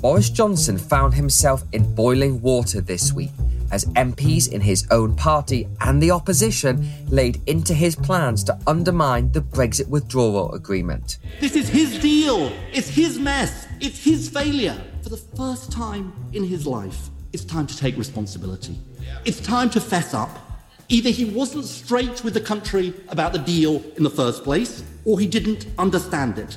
Boris Johnson found himself in boiling water this week as MPs in his own party and the opposition laid into his plans to undermine the Brexit withdrawal agreement. This is his deal. It's his mess. It's his failure. For the first time in his life, it's time to take responsibility. It's time to fess up. Either he wasn't straight with the country about the deal in the first place, or he didn't understand it.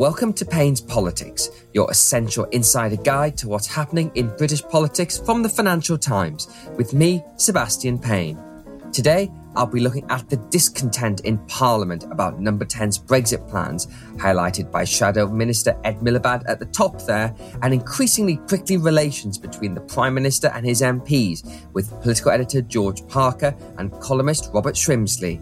Welcome to Payne's Politics, your essential insider guide to what's happening in British politics from the Financial Times, with me, Sebastian Payne. Today, I'll be looking at the discontent in Parliament about Number 10's Brexit plans, highlighted by Shadow Minister Ed Miliband at the top there, and increasingly prickly relations between the Prime Minister and his MPs, with political editor George Parker and columnist Robert Shrimsley.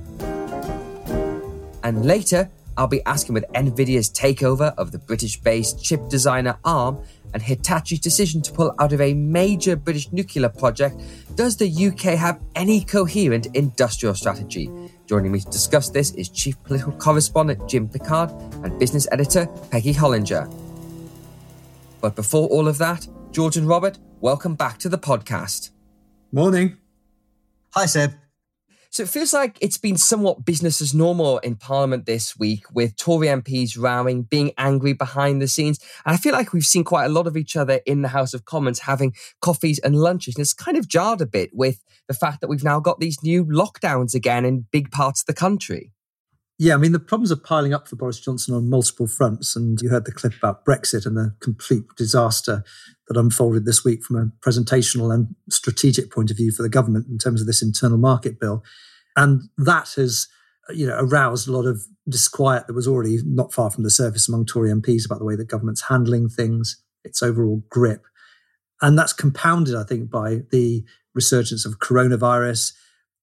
And later, I'll be asking with Nvidia's takeover of the British based chip designer ARM and Hitachi's decision to pull out of a major British nuclear project, does the UK have any coherent industrial strategy? Joining me to discuss this is Chief Political Correspondent Jim Pickard and Business Editor Peggy Hollinger. But before all of that, George and Robert, welcome back to the podcast. Morning. Hi, Seb. So it feels like it's been somewhat business as normal in Parliament this week with Tory MPs rowing, being angry behind the scenes. And I feel like we've seen quite a lot of each other in the House of Commons having coffees and lunches. And it's kind of jarred a bit with the fact that we've now got these new lockdowns again in big parts of the country. Yeah, I mean, the problems are piling up for Boris Johnson on multiple fronts. And you heard the clip about Brexit and the complete disaster that unfolded this week from a presentational and strategic point of view for the government in terms of this internal market bill. And that has, you know, aroused a lot of disquiet that was already not far from the surface among Tory MPs about the way the government's handling things, its overall grip. And that's compounded, I think, by the resurgence of coronavirus,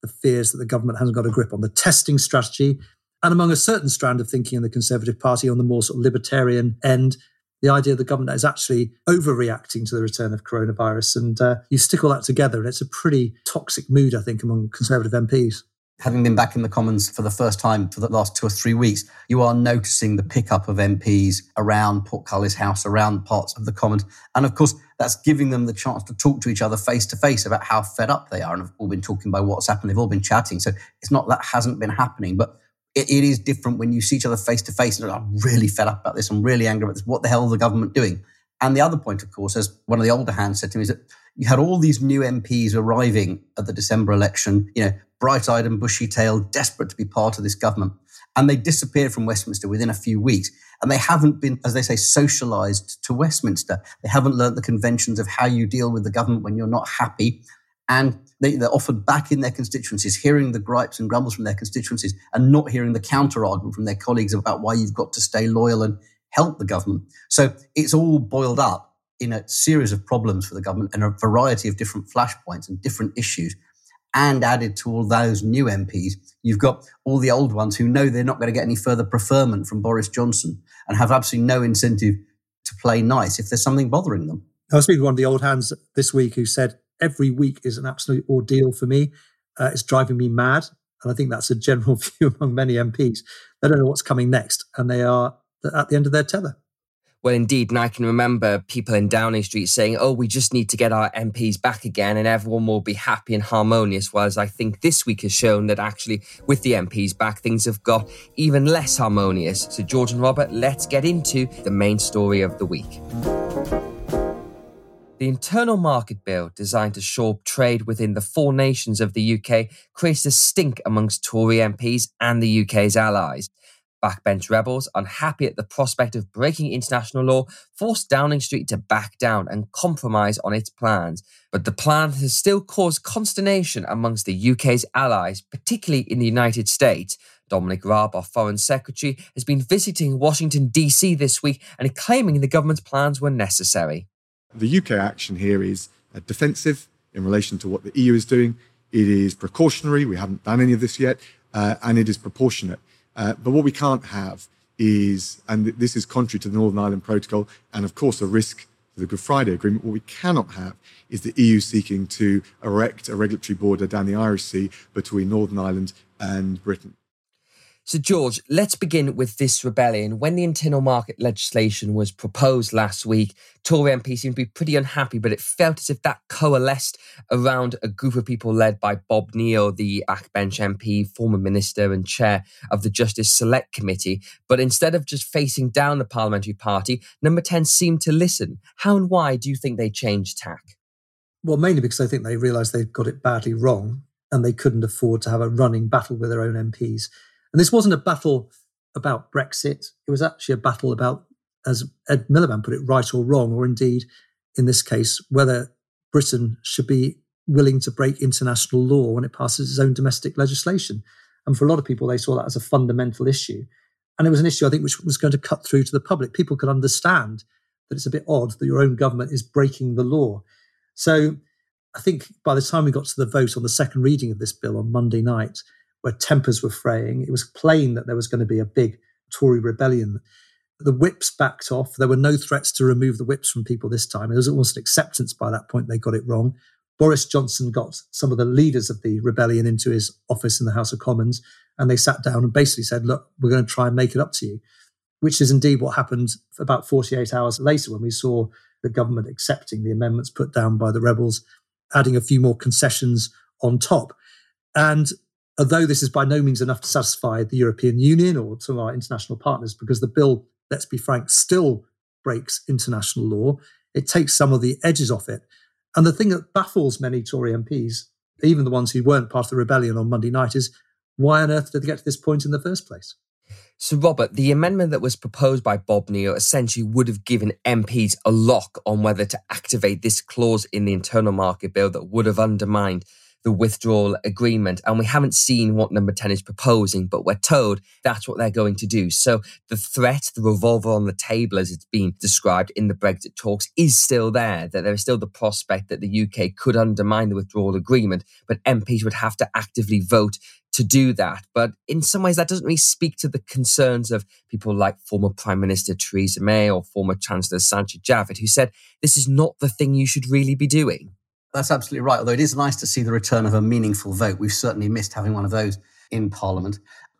the fears that the government hasn't got a grip on the testing strategy, and among a certain strand of thinking in the Conservative Party on the more sort of libertarian end, the idea of the government is actually overreacting to the return of coronavirus. And uh, you stick all that together, and it's a pretty toxic mood, I think, among Conservative MPs having been back in the Commons for the first time for the last two or three weeks, you are noticing the pickup of MPs around Portcullis House, around parts of the Commons. And of course, that's giving them the chance to talk to each other face to face about how fed up they are. And have all been talking by WhatsApp and they've all been chatting. So it's not that hasn't been happening, but it, it is different when you see each other face to face and I'm really fed up about this. I'm really angry about this. What the hell is the government doing? And the other point, of course, as one of the older hands said to me, is that you had all these new MPs arriving at the December election, you know, bright eyed and bushy tailed, desperate to be part of this government. And they disappeared from Westminster within a few weeks. And they haven't been, as they say, socialized to Westminster. They haven't learnt the conventions of how you deal with the government when you're not happy. And they, are offered back in their constituencies, hearing the gripes and grumbles from their constituencies and not hearing the counter argument from their colleagues about why you've got to stay loyal and help the government. So it's all boiled up in a series of problems for the government and a variety of different flashpoints and different issues. And added to all those new MPs, you've got all the old ones who know they're not going to get any further preferment from Boris Johnson and have absolutely no incentive to play nice if there's something bothering them. I was speaking to one of the old hands this week who said, Every week is an absolute ordeal for me. Uh, it's driving me mad. And I think that's a general view among many MPs. They don't know what's coming next and they are at the end of their tether. Well, indeed. And I can remember people in Downing Street saying, oh, we just need to get our MPs back again and everyone will be happy and harmonious. Whereas I think this week has shown that actually, with the MPs back, things have got even less harmonious. So, George and Robert, let's get into the main story of the week. The Internal Market Bill, designed to shore up trade within the four nations of the UK, creates a stink amongst Tory MPs and the UK's allies. Backbench rebels, unhappy at the prospect of breaking international law, forced Downing Street to back down and compromise on its plans. But the plan has still caused consternation amongst the UK's allies, particularly in the United States, Dominic Raab, our Foreign Secretary, has been visiting Washington, D.C. this week and claiming the government's plans were necessary. The UK action here is uh, defensive in relation to what the EU is doing. It is precautionary. We haven't done any of this yet. Uh, and it is proportionate. Uh, but what we can't have is, and this is contrary to the Northern Ireland Protocol, and of course a risk to the Good Friday Agreement, what we cannot have is the EU seeking to erect a regulatory border down the Irish Sea between Northern Ireland and Britain. So, George, let's begin with this rebellion. When the internal market legislation was proposed last week, Tory MPs seemed to be pretty unhappy, but it felt as if that coalesced around a group of people led by Bob Neill, the backbench MP, former minister and chair of the Justice Select Committee. But instead of just facing down the parliamentary party, Number 10 seemed to listen. How and why do you think they changed tack? Well, mainly because I think they realised they'd got it badly wrong and they couldn't afford to have a running battle with their own MPs. And this wasn't a battle about Brexit. It was actually a battle about, as Ed Miliband put it, right or wrong, or indeed, in this case, whether Britain should be willing to break international law when it passes its own domestic legislation. And for a lot of people, they saw that as a fundamental issue. And it was an issue, I think, which was going to cut through to the public. People could understand that it's a bit odd that your own government is breaking the law. So I think by the time we got to the vote on the second reading of this bill on Monday night, where tempers were fraying. It was plain that there was going to be a big Tory rebellion. The whips backed off. There were no threats to remove the whips from people this time. It was almost an acceptance by that point they got it wrong. Boris Johnson got some of the leaders of the rebellion into his office in the House of Commons, and they sat down and basically said, Look, we're going to try and make it up to you, which is indeed what happened about 48 hours later when we saw the government accepting the amendments put down by the rebels, adding a few more concessions on top. And although this is by no means enough to satisfy the European Union or some of our international partners, because the bill, let's be frank, still breaks international law, it takes some of the edges off it. And the thing that baffles many Tory MPs, even the ones who weren't part of the rebellion on Monday night, is why on earth did they get to this point in the first place? So, Robert, the amendment that was proposed by Bob Neill essentially would have given MPs a lock on whether to activate this clause in the internal market bill that would have undermined the withdrawal agreement. And we haven't seen what number 10 is proposing, but we're told that's what they're going to do. So the threat, the revolver on the table, as it's been described in the Brexit talks, is still there, that there is still the prospect that the UK could undermine the withdrawal agreement, but MPs would have to actively vote to do that. But in some ways, that doesn't really speak to the concerns of people like former Prime Minister Theresa May or former Chancellor Sajid Javid, who said this is not the thing you should really be doing. That's absolutely right. Although it is nice to see the return of a meaningful vote. We've certainly missed having one of those in Parliament.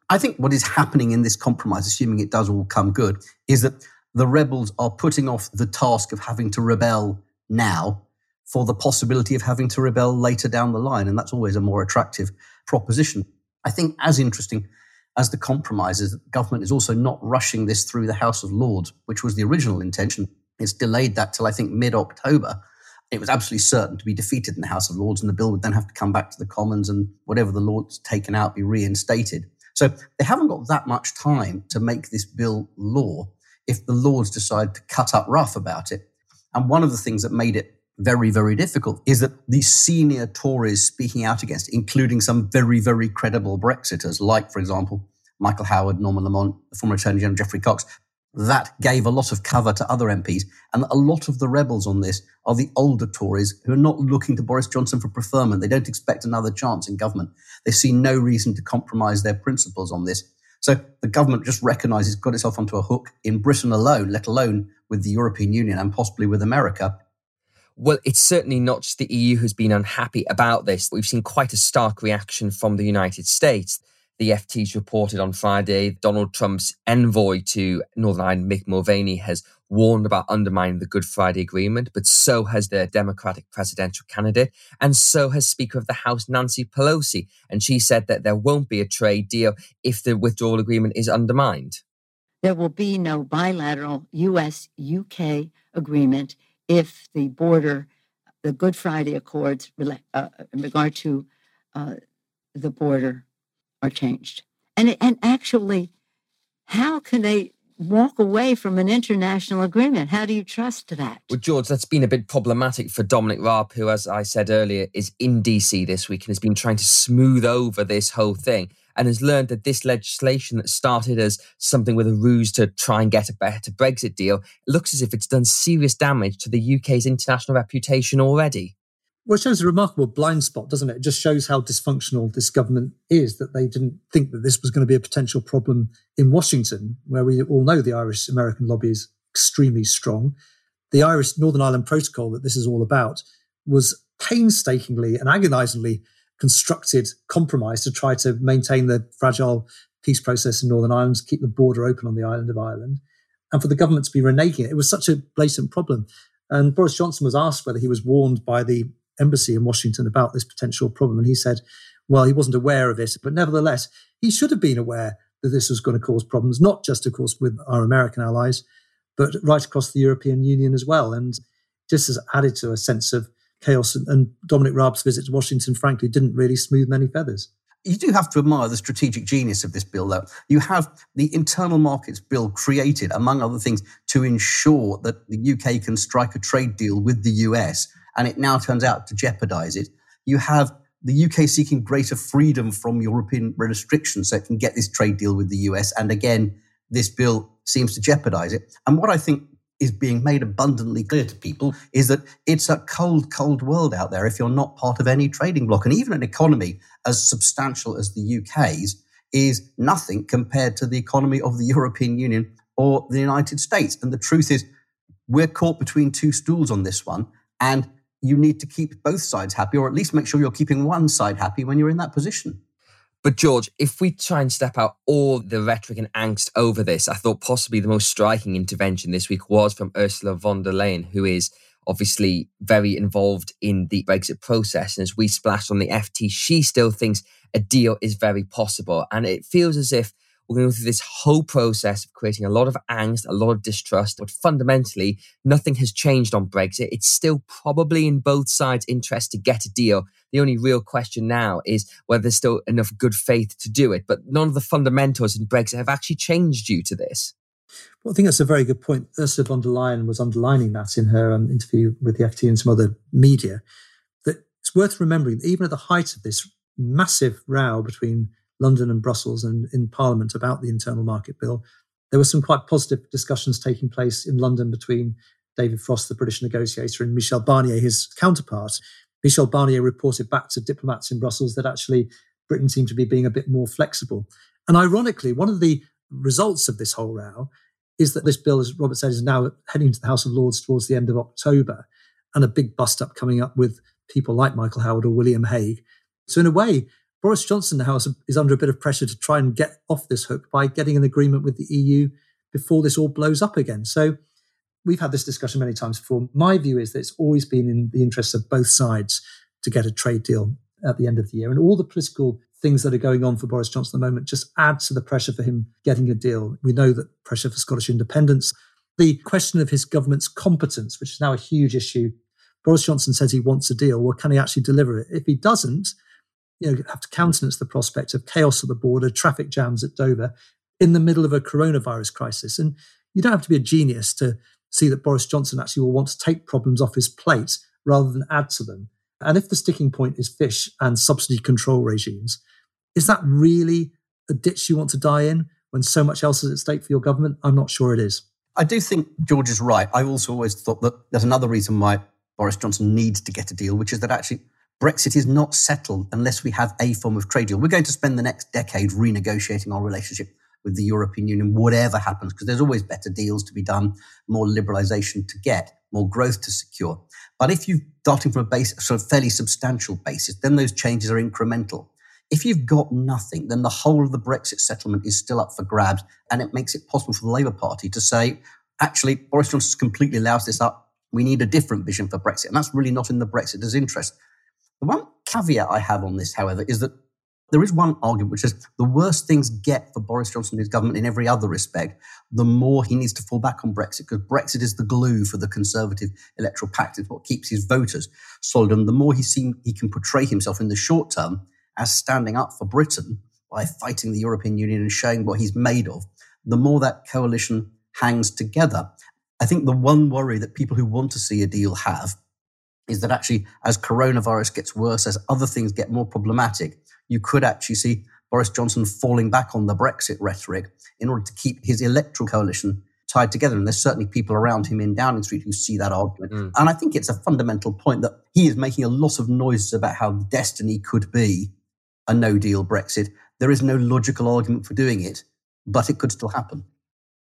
I think what is happening in this compromise, assuming it does all come good, is that the rebels are putting off the task of having to rebel now for the possibility of having to rebel later down the line. And that's always a more attractive proposition. I think as interesting as the compromise is that the government is also not rushing this through the House of Lords, which was the original intention. It's delayed that till I think mid October it was absolutely certain to be defeated in the House of Lords, and the bill would then have to come back to the Commons, and whatever the Lords taken out be reinstated. So they haven't got that much time to make this bill law if the Lords decide to cut up rough about it. And one of the things that made it very, very difficult is that the senior Tories speaking out against including some very, very credible Brexiters, like, for example, Michael Howard, Norman Lamont, the former Attorney General Geoffrey Cox, that gave a lot of cover to other MPs. And a lot of the rebels on this are the older Tories who are not looking to Boris Johnson for preferment. They don't expect another chance in government. They see no reason to compromise their principles on this. So the government just recognises got itself onto a hook in Britain alone, let alone with the European Union and possibly with America. Well, it's certainly not just the EU who's been unhappy about this. We've seen quite a stark reaction from the United States. The FT's reported on Friday Donald Trump's envoy to Northern Ireland, Mick Mulvaney, has warned about undermining the Good Friday Agreement, but so has the Democratic presidential candidate, and so has Speaker of the House Nancy Pelosi. And she said that there won't be a trade deal if the withdrawal agreement is undermined. There will be no bilateral US UK agreement if the border, the Good Friday Accords uh, in regard to uh, the border are changed. And, and actually, how can they walk away from an international agreement? How do you trust that? Well, George, that's been a bit problematic for Dominic Raab, who, as I said earlier, is in DC this week and has been trying to smooth over this whole thing. and has learned that this legislation that started as something with a ruse to try and get a better Brexit deal looks as if it's done serious damage to the UK's international reputation already. Well, it shows a remarkable blind spot, doesn't it? It just shows how dysfunctional this government is that they didn't think that this was going to be a potential problem in Washington, where we all know the Irish American lobby is extremely strong. The Irish Northern Ireland Protocol that this is all about was painstakingly and agonizingly constructed compromise to try to maintain the fragile peace process in Northern Ireland, keep the border open on the island of Ireland, and for the government to be reneging it. It was such a blatant problem. And Boris Johnson was asked whether he was warned by the embassy in Washington about this potential problem. And he said, well, he wasn't aware of it, but nevertheless, he should have been aware that this was going to cause problems, not just, of course, with our American allies, but right across the European Union as well. And just has added to a sense of chaos. And, Dominic Raab's visit to Washington, frankly, didn't really smooth many feathers. You do have to admire the strategic genius of this bill, though. You have the internal markets bill created, among other things, to ensure that the UK can strike a trade deal with the US, and it now turns out to jeopardize it. You have the UK seeking greater freedom from European restrictions so it can get this trade deal with the US. And again, this bill seems to jeopardize it. And what I think is being made abundantly clear to people is that it's a cold, cold world out there if you're not part of any trading bloc. And even an economy as substantial as the UK's is nothing compared to the economy of the European Union or the United States. And the truth is, we're caught between two stools on this one. And you need to keep both sides happy, or at least make sure you're keeping one side happy when you're in that position. But George, if we try and step out all the rhetoric and angst over this, I thought possibly the most striking intervention this week was from Ursula von der Leyen, who is obviously very involved in the Brexit process. And as we splashed on the FT, she still thinks a deal is very possible. And it feels as if we're going to go through this whole process of creating a lot of angst, a lot of distrust, but fundamentally, nothing has changed on Brexit. It's still probably in both sides' interest to get a deal. The only real question now is whether there's still enough good faith to do it. But none of the fundamentals in Brexit have actually changed due to this. Well, I think that's a very good point. Ursula von der Leyen was underlining that in her um, interview with the FT and some other media. That it's worth remembering, even at the height of this massive row between London and Brussels and in Parliament about the internal market bill. There were some quite positive discussions taking place in London between David Frost, the British negotiator, and Michel Barnier, his counterpart. Michel Barnier reported back to diplomats in Brussels that actually Britain seemed to be being a bit more flexible. And ironically, one of the results of this whole row is that this bill, as Robert said, is now heading to the House of Lords towards the end of October, and a big bust up coming up with people like Michael Howard or William Hague. So, in a way, Boris Johnson now is under a bit of pressure to try and get off this hook by getting an agreement with the EU before this all blows up again. So we've had this discussion many times before. My view is that it's always been in the interests of both sides to get a trade deal at the end of the year. And all the political things that are going on for Boris Johnson at the moment just add to the pressure for him getting a deal. We know that pressure for Scottish independence, the question of his government's competence, which is now a huge issue. Boris Johnson says he wants a deal. Well, can he actually deliver it? If he doesn't, you know, have to countenance the prospect of chaos at the border, traffic jams at Dover in the middle of a coronavirus crisis. And you don't have to be a genius to see that Boris Johnson actually will want to take problems off his plate rather than add to them. And if the sticking point is fish and subsidy control regimes, is that really a ditch you want to die in when so much else is at stake for your government? I'm not sure it is. I do think George is right. I also always thought that there's another reason why Boris Johnson needs to get a deal, which is that actually Brexit is not settled unless we have a form of trade deal. We're going to spend the next decade renegotiating our relationship with the European Union, whatever happens, because there's always better deals to be done, more liberalization to get, more growth to secure. But if you're starting from a base, sort of fairly substantial basis, then those changes are incremental. If you've got nothing, then the whole of the Brexit settlement is still up for grabs, and it makes it possible for the Labour Party to say, actually, Boris Johnson completely loused this up. We need a different vision for Brexit. And that's really not in the Brexiters' interest. The one caveat I have on this, however, is that there is one argument which is the worse things get for Boris Johnson and his government in every other respect, the more he needs to fall back on Brexit, because Brexit is the glue for the Conservative electoral pact. It's what keeps his voters solid. And the more he, seem, he can portray himself in the short term as standing up for Britain by fighting the European Union and showing what he's made of, the more that coalition hangs together. I think the one worry that people who want to see a deal have is that actually, as coronavirus gets worse, as other things get more problematic, you could actually see Boris Johnson falling back on the Brexit rhetoric in order to keep his electoral coalition tied together. And there's certainly people around him in Downing Street who see that argument. Mm. And I think it's a fundamental point that he is making a lot of noises about how destiny could be a no deal Brexit. There is no logical argument for doing it, but it could still happen.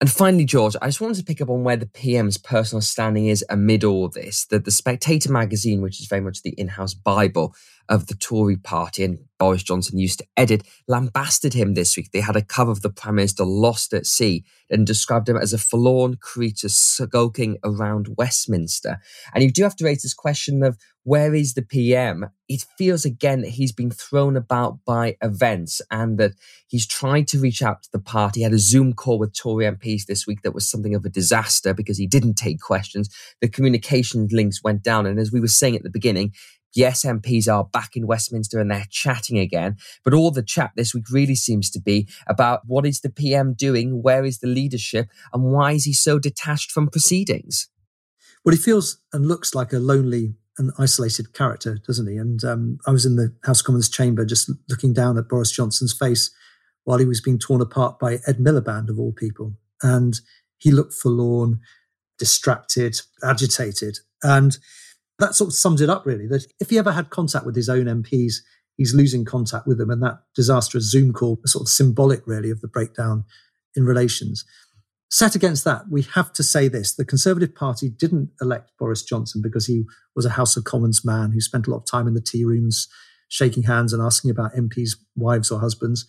And finally, George, I just wanted to pick up on where the PM's personal standing is amid all this. That the Spectator magazine, which is very much the in house Bible of the Tory party and Boris Johnson used to edit, lambasted him this week. They had a cover of the Prime Minister lost at sea and described him as a forlorn creature skulking around Westminster. And you do have to raise this question of where is the PM? It feels again that he's been thrown about by events and that he's tried to reach out to the party. He had a Zoom call with Tory MPs this week that was something of a disaster because he didn't take questions. The communication links went down. And as we were saying at the beginning, Yes, MPs are back in Westminster and they're chatting again, but all the chat this week really seems to be about what is the PM doing, where is the leadership, and why is he so detached from proceedings? Well, he feels and looks like a lonely and isolated character, doesn't he? And um, I was in the House of Commons chamber just looking down at Boris Johnson's face while he was being torn apart by Ed Miliband, of all people. And he looked forlorn, distracted, agitated. And that sort of sums it up, really. That if he ever had contact with his own MPs, he's losing contact with them. And that disastrous Zoom call, sort of symbolic, really, of the breakdown in relations. Set against that, we have to say this the Conservative Party didn't elect Boris Johnson because he was a House of Commons man who spent a lot of time in the tea rooms, shaking hands and asking about MPs' wives or husbands.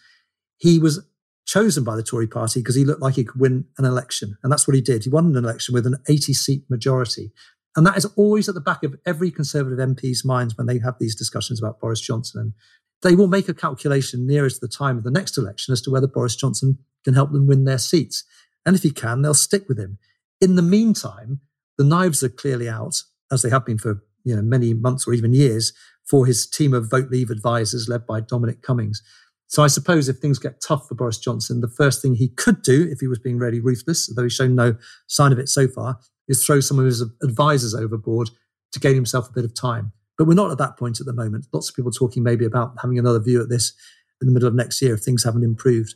He was chosen by the Tory party because he looked like he could win an election. And that's what he did. He won an election with an 80 seat majority. And that is always at the back of every Conservative MP's minds when they have these discussions about Boris Johnson. And they will make a calculation nearest the time of the next election as to whether Boris Johnson can help them win their seats. And if he can, they'll stick with him. In the meantime, the knives are clearly out, as they have been for you know many months or even years, for his team of vote leave advisors led by Dominic Cummings. So I suppose if things get tough for Boris Johnson, the first thing he could do, if he was being really ruthless, though he's shown no sign of it so far, is throw some of his advisors overboard to gain himself a bit of time. But we're not at that point at the moment. Lots of people talking maybe about having another view at this in the middle of next year if things haven't improved.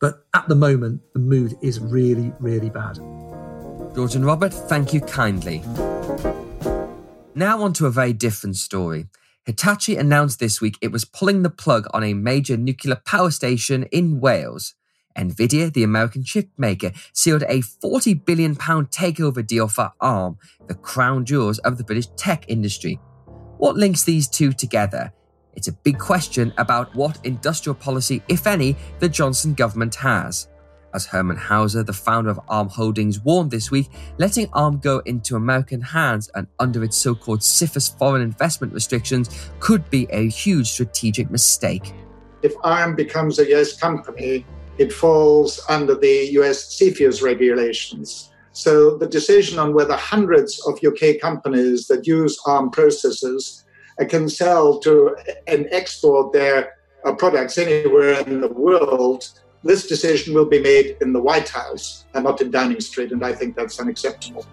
But at the moment, the mood is really, really bad. George and Robert, thank you kindly. Now, on to a very different story. Hitachi announced this week it was pulling the plug on a major nuclear power station in Wales. Nvidia, the American chip maker, sealed a £40 billion takeover deal for ARM, the crown jewels of the British tech industry. What links these two together? It's a big question about what industrial policy, if any, the Johnson government has. As Hermann Hauser, the founder of ARM Holdings, warned this week, letting ARM go into American hands and under its so called CFIUS foreign investment restrictions could be a huge strategic mistake. If ARM becomes a US company, it falls under the US CFIUS regulations. So the decision on whether hundreds of UK companies that use ARM processors can sell to and export their uh, products anywhere in the world, this decision will be made in the White House and not in Downing Street, and I think that's unacceptable.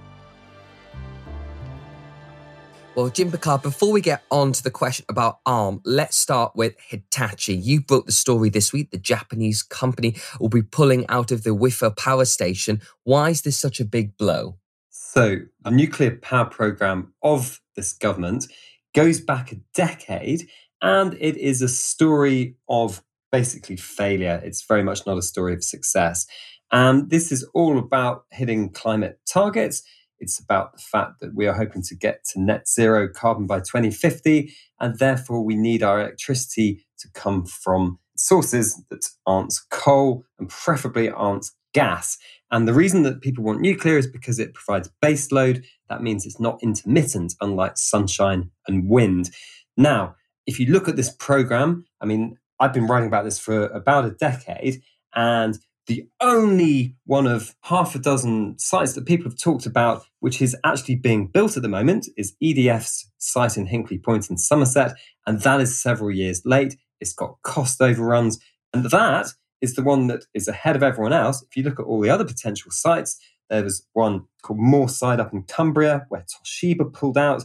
Well, Jim Pickard, before we get on to the question about ARM, let's start with Hitachi. You broke the story this week. The Japanese company will be pulling out of the Wylfa power station. Why is this such a big blow? So, a nuclear power program of this government goes back a decade, and it is a story of basically failure. It's very much not a story of success. And this is all about hitting climate targets it's about the fact that we are hoping to get to net zero carbon by 2050, and therefore we need our electricity to come from sources that aren't coal and preferably aren't gas. And the reason that people want nuclear is because it provides base load. That means it's not intermittent, unlike sunshine and wind. Now, if you look at this program, I mean, I've been writing about this for about a decade, and the only one of half a dozen sites that people have talked about, which is actually being built at the moment, is EDF's site in Hinkley Point in Somerset. And that is several years late. It's got cost overruns. And that is the one that is ahead of everyone else. If you look at all the other potential sites, there was one called Moorside up in Cumbria where Toshiba pulled out.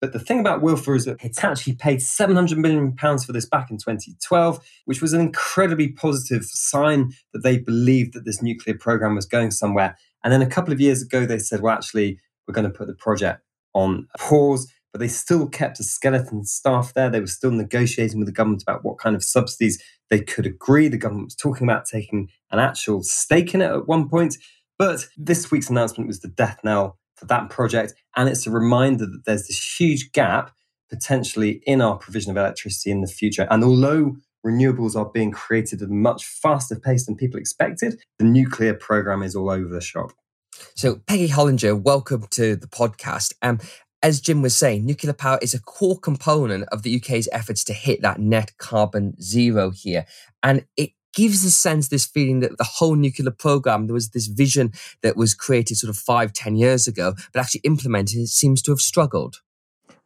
But the thing about Wylfa is that actually paid 700 million pounds for this back in 2012, which was an incredibly positive sign that they believed that this nuclear program was going somewhere. And then a couple of years ago, they said, well, actually, we're going to put the project on pause. But they still kept a skeleton staff there. They were still negotiating with the government about what kind of subsidies they could agree. The government was talking about taking an actual stake in it at one point. But this week's announcement was the death knell for that project. And it's a reminder that there's this huge gap potentially in our provision of electricity in the future. And although renewables are being created at a much faster pace than people expected, the nuclear program is all over the shop. So, Peggy Hollinger, welcome to the podcast. Um, as Jim was saying, nuclear power is a core component of the UK's efforts to hit that net carbon zero here. And it gives a sense, this feeling that the whole nuclear program, there was this vision that was created sort of five, ten years ago, but actually implemented, it seems to have struggled.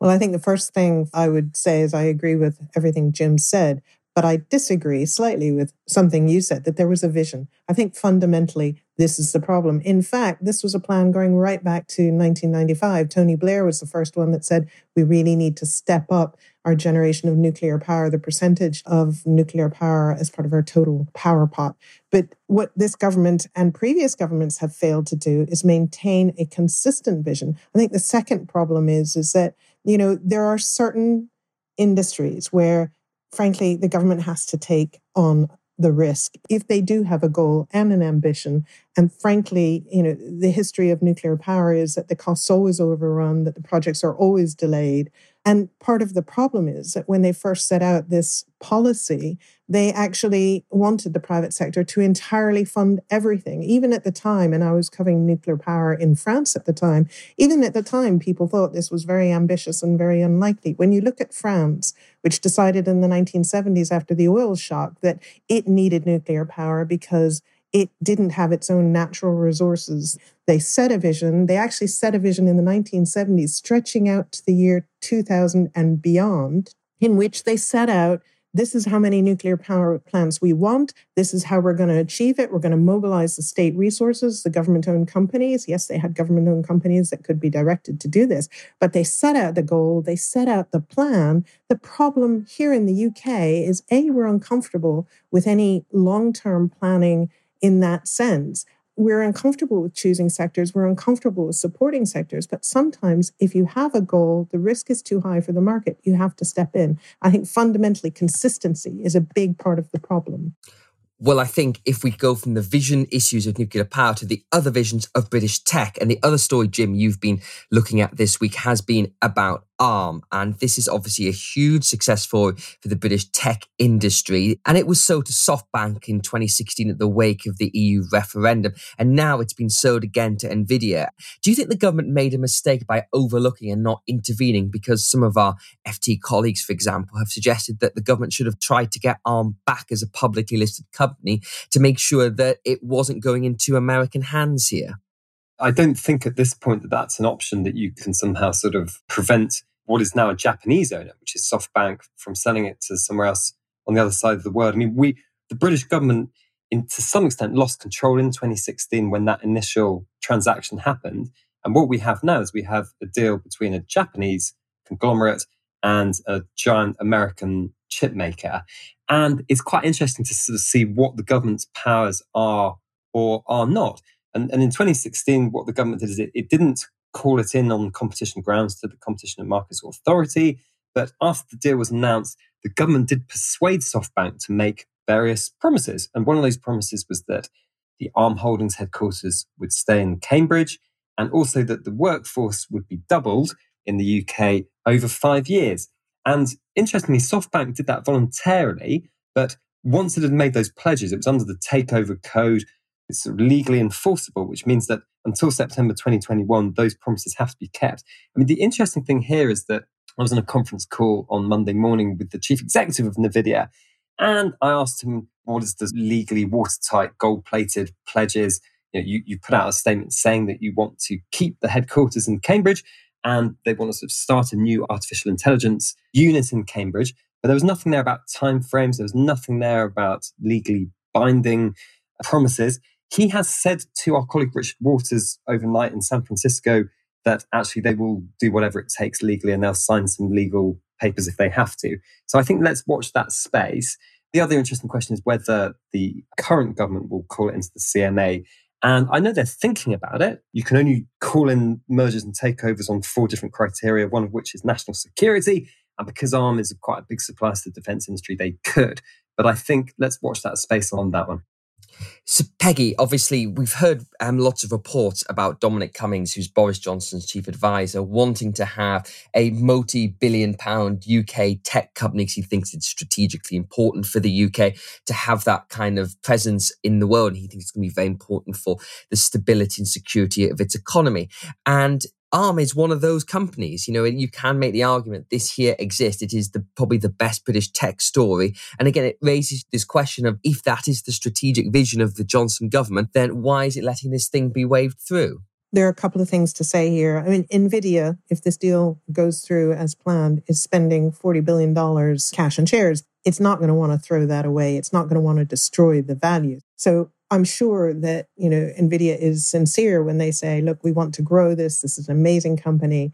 Well, I think the first thing I would say is I agree with everything Jim said, but I disagree slightly with something you said that there was a vision. I think fundamentally this is the problem. In fact, this was a plan going right back to 1995. Tony Blair was the first one that said we really need to step up our generation of nuclear power, the percentage of nuclear power as part of our total power pot. But what this government and previous governments have failed to do is maintain a consistent vision. I think the second problem is is that, you know, there are certain industries where frankly the government has to take on the risk if they do have a goal and an ambition. And frankly, you know, the history of nuclear power is that the costs always overrun, that the projects are always delayed. And part of the problem is that when they first set out this policy, they actually wanted the private sector to entirely fund everything. Even at the time, and I was covering nuclear power in France at the time, even at the time, people thought this was very ambitious and very unlikely. When you look at France, which decided in the 1970s after the oil shock that it needed nuclear power because it didn't have its own natural resources. They set a vision. They actually set a vision in the 1970s, stretching out to the year 2000 and beyond, in which they set out this is how many nuclear power plants we want. This is how we're going to achieve it. We're going to mobilize the state resources, the government owned companies. Yes, they had government owned companies that could be directed to do this, but they set out the goal, they set out the plan. The problem here in the UK is A, we're uncomfortable with any long term planning in that sense. We're uncomfortable with choosing sectors, we're uncomfortable with supporting sectors, but sometimes if you have a goal, the risk is too high for the market, you have to step in. I think fundamentally, consistency is a big part of the problem. Well, I think if we go from the vision issues of nuclear power to the other visions of British tech, and the other story, Jim, you've been looking at this week has been about ARM. And this is obviously a huge success for, for the British tech industry. And it was sold to SoftBank in 2016 at the wake of the EU referendum. And now it's been sold again to NVIDIA. Do you think the government made a mistake by overlooking and not intervening? Because some of our FT colleagues, for example, have suggested that the government should have tried to get ARM back as a publicly listed company to make sure that it wasn't going into American hands here. I don't think at this point that that's an option that you can somehow sort of prevent what is now a Japanese owner, which is SoftBank, from selling it to somewhere else on the other side of the world. I mean, we, the British government, in, to some extent, lost control in 2016 when that initial transaction happened. And what we have now is we have a deal between a Japanese conglomerate and a giant American chip maker. And it's quite interesting to sort of see what the government's powers are or are not. And, and in 2016, what the government did is it, it didn't call it in on competition grounds to the Competition and Markets Authority. But after the deal was announced, the government did persuade SoftBank to make various promises. And one of those promises was that the Arm Holdings headquarters would stay in Cambridge and also that the workforce would be doubled in the UK over five years. And interestingly, SoftBank did that voluntarily, but once it had made those pledges, it was under the takeover code it's legally enforceable, which means that until September 2021, those promises have to be kept. I mean, the interesting thing here is that I was on a conference call on Monday morning with the chief executive of NVIDIA, and I asked him, what is the legally watertight, gold plated pledges? You, know, you, you put out a statement saying that you want to keep the headquarters in Cambridge and they want to sort of start a new artificial intelligence unit in Cambridge. But there was nothing there about timeframes. There was nothing there about legally binding promises. He has said to our colleague Richard Waters overnight in San Francisco that actually they will do whatever it takes legally and they'll sign some legal papers if they have to. So I think let's watch that space. The other interesting question is whether the current government will call it into the CMA. And I know they're thinking about it. You can only call in mergers and takeovers on four different criteria, one of which is national security. And because ARM is quite a big supplier to the defense industry, they could. But I think let's watch that space on that one. So, Peggy, obviously, we've heard um, lots of reports about Dominic Cummings, who's Boris Johnson's chief advisor, wanting to have a multi billion pound UK tech company because he thinks it's strategically important for the UK to have that kind of presence in the world. And he thinks it's going to be very important for the stability and security of its economy. And ARM is one of those companies. You know, you can make the argument this here exists. It is the probably the best British tech story. And again, it raises this question of if that is the strategic vision of the Johnson government, then why is it letting this thing be waved through? There are a couple of things to say here. I mean, Nvidia, if this deal goes through as planned, is spending $40 billion cash and shares. It's not going to want to throw that away. It's not going to want to destroy the value. So I'm sure that, you know, NVIDIA is sincere when they say, look, we want to grow this. This is an amazing company.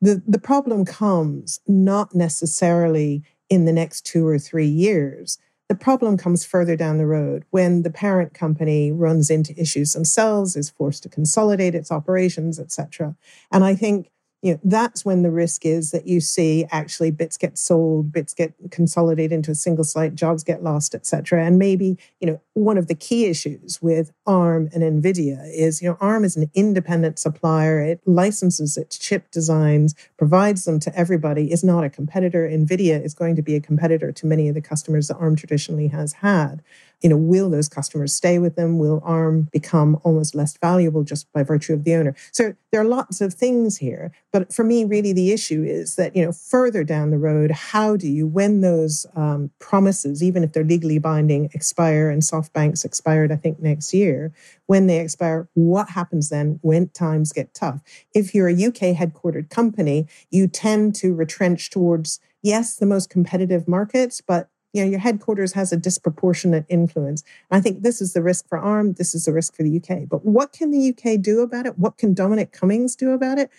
The, the problem comes not necessarily in the next two or three years. The problem comes further down the road when the parent company runs into issues themselves, is forced to consolidate its operations, etc. And I think you know that's when the risk is that you see actually bits get sold bits get consolidated into a single site jobs get lost etc and maybe you know one of the key issues with arm and nvidia is you know arm is an independent supplier. It licenses its chip designs provides them to everybody is not a competitor. Nvidia is going to be a competitor to many of the customers that arm traditionally has had you know, will those customers stay with them? Will ARM become almost less valuable just by virtue of the owner? So there are lots of things here. But for me, really, the issue is that, you know, further down the road, how do you, when those um, promises, even if they're legally binding, expire and SoftBank's expired, I think, next year, when they expire, what happens then when times get tough? If you're a UK headquartered company, you tend to retrench towards, yes, the most competitive markets, but you know, your headquarters has a disproportionate influence. I think this is the risk for ARM. This is the risk for the UK. But what can the UK do about it? What can Dominic Cummings do about it?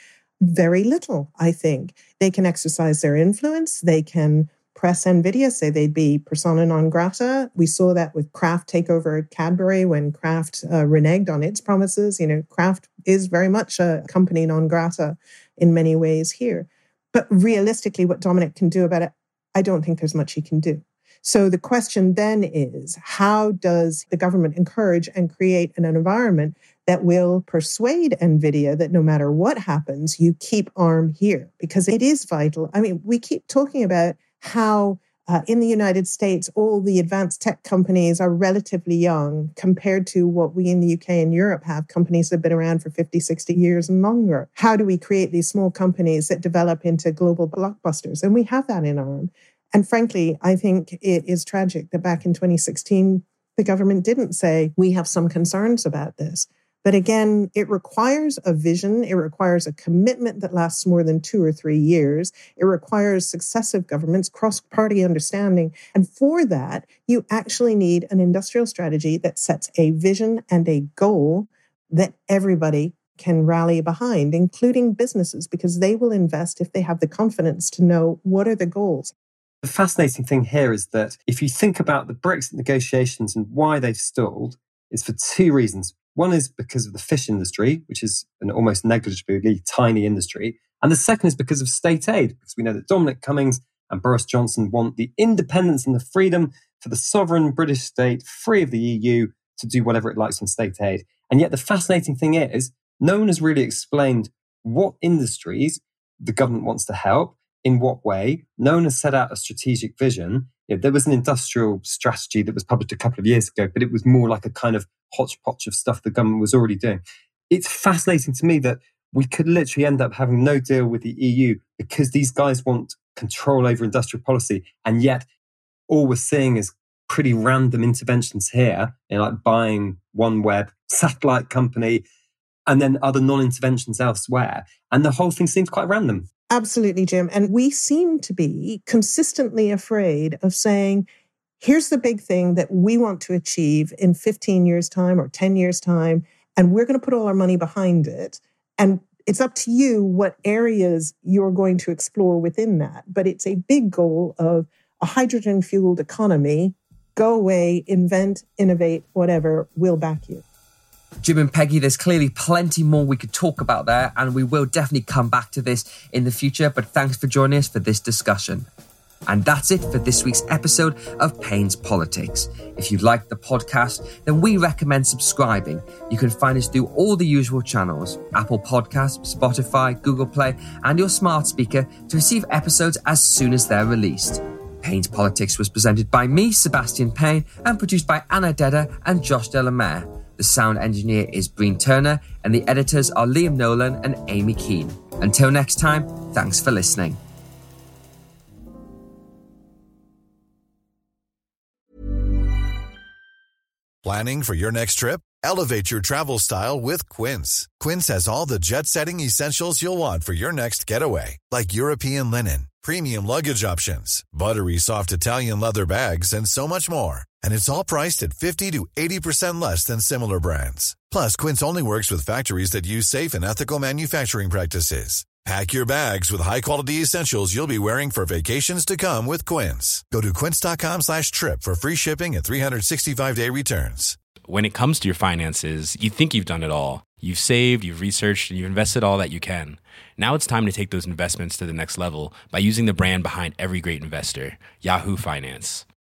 Very little, I think. They can exercise their influence. They can press NVIDIA, say they'd be persona non grata. We saw that with Kraft takeover at Cadbury when Kraft uh, reneged on its promises. You know, Kraft is very much a company non grata in many ways here. But realistically, what Dominic can do about it, I don't think there's much he can do. So the question then is how does the government encourage and create an environment that will persuade NVIDIA that no matter what happens, you keep ARM here? Because it is vital. I mean, we keep talking about how. Uh, in the United States, all the advanced tech companies are relatively young compared to what we in the UK and Europe have companies that have been around for 50, 60 years and longer. How do we create these small companies that develop into global blockbusters? And we have that in ARM. And frankly, I think it is tragic that back in 2016, the government didn't say, we have some concerns about this. But again, it requires a vision. It requires a commitment that lasts more than two or three years. It requires successive governments, cross party understanding. And for that, you actually need an industrial strategy that sets a vision and a goal that everybody can rally behind, including businesses, because they will invest if they have the confidence to know what are the goals. The fascinating thing here is that if you think about the Brexit negotiations and why they've stalled, it's for two reasons. One is because of the fish industry, which is an almost negligibly tiny industry. And the second is because of state aid, because we know that Dominic Cummings and Boris Johnson want the independence and the freedom for the sovereign British state, free of the EU, to do whatever it likes on state aid. And yet, the fascinating thing is, no one has really explained what industries the government wants to help in what way? No one has set out a strategic vision. You know, there was an industrial strategy that was published a couple of years ago, but it was more like a kind of hodgepodge of stuff the government was already doing. It's fascinating to me that we could literally end up having no deal with the EU because these guys want control over industrial policy. And yet, all we're seeing is pretty random interventions here, you know, like buying OneWeb, satellite company, and then other non interventions elsewhere. And the whole thing seems quite random. Absolutely, Jim. And we seem to be consistently afraid of saying, here's the big thing that we want to achieve in 15 years' time or 10 years' time, and we're going to put all our money behind it. And It's up to you what areas you're going to explore within that. But it's a big goal of a hydrogen fueled economy. Go away, invent, innovate, whatever, we'll back you. Jim and Peggy, there's clearly plenty more we could talk about there, and we will definitely come back to this in the future. But thanks for joining us for this discussion. And that's it for this week's episode of Payne's Politics. If you like the podcast, then we recommend subscribing. You can find us through all the usual channels Apple Podcasts, Spotify, Google Play, and your smart speaker to receive episodes as soon as they're released. Payne's Politics was presented by me, Sebastian Payne, and produced by Anna Dedder and Josh Delamere. The sound engineer is Breen Turner, and the editors are Liam Nolan and Amy Keane. Until next time, thanks for listening. Planning for your next trip? Elevate your travel style with Quince. Quince has all the jet setting essentials you'll want for your next getaway, like European linen, premium luggage options, buttery soft Italian leather bags, and so much more. And it's all priced at 50 to 80% less than similar brands. Plus, Quince only works with factories that use safe and ethical manufacturing practices. Pack your bags with high-quality essentials you'll be wearing for vacations to come with Quince. Go to quince.com slash trip for free shipping and 365-day returns. When it comes to your finances, you think you've done it all. You've saved, you've researched, and you've invested all that you can. Now it's time to take those investments to the next level by using the brand behind every great investor, Yahoo Finance.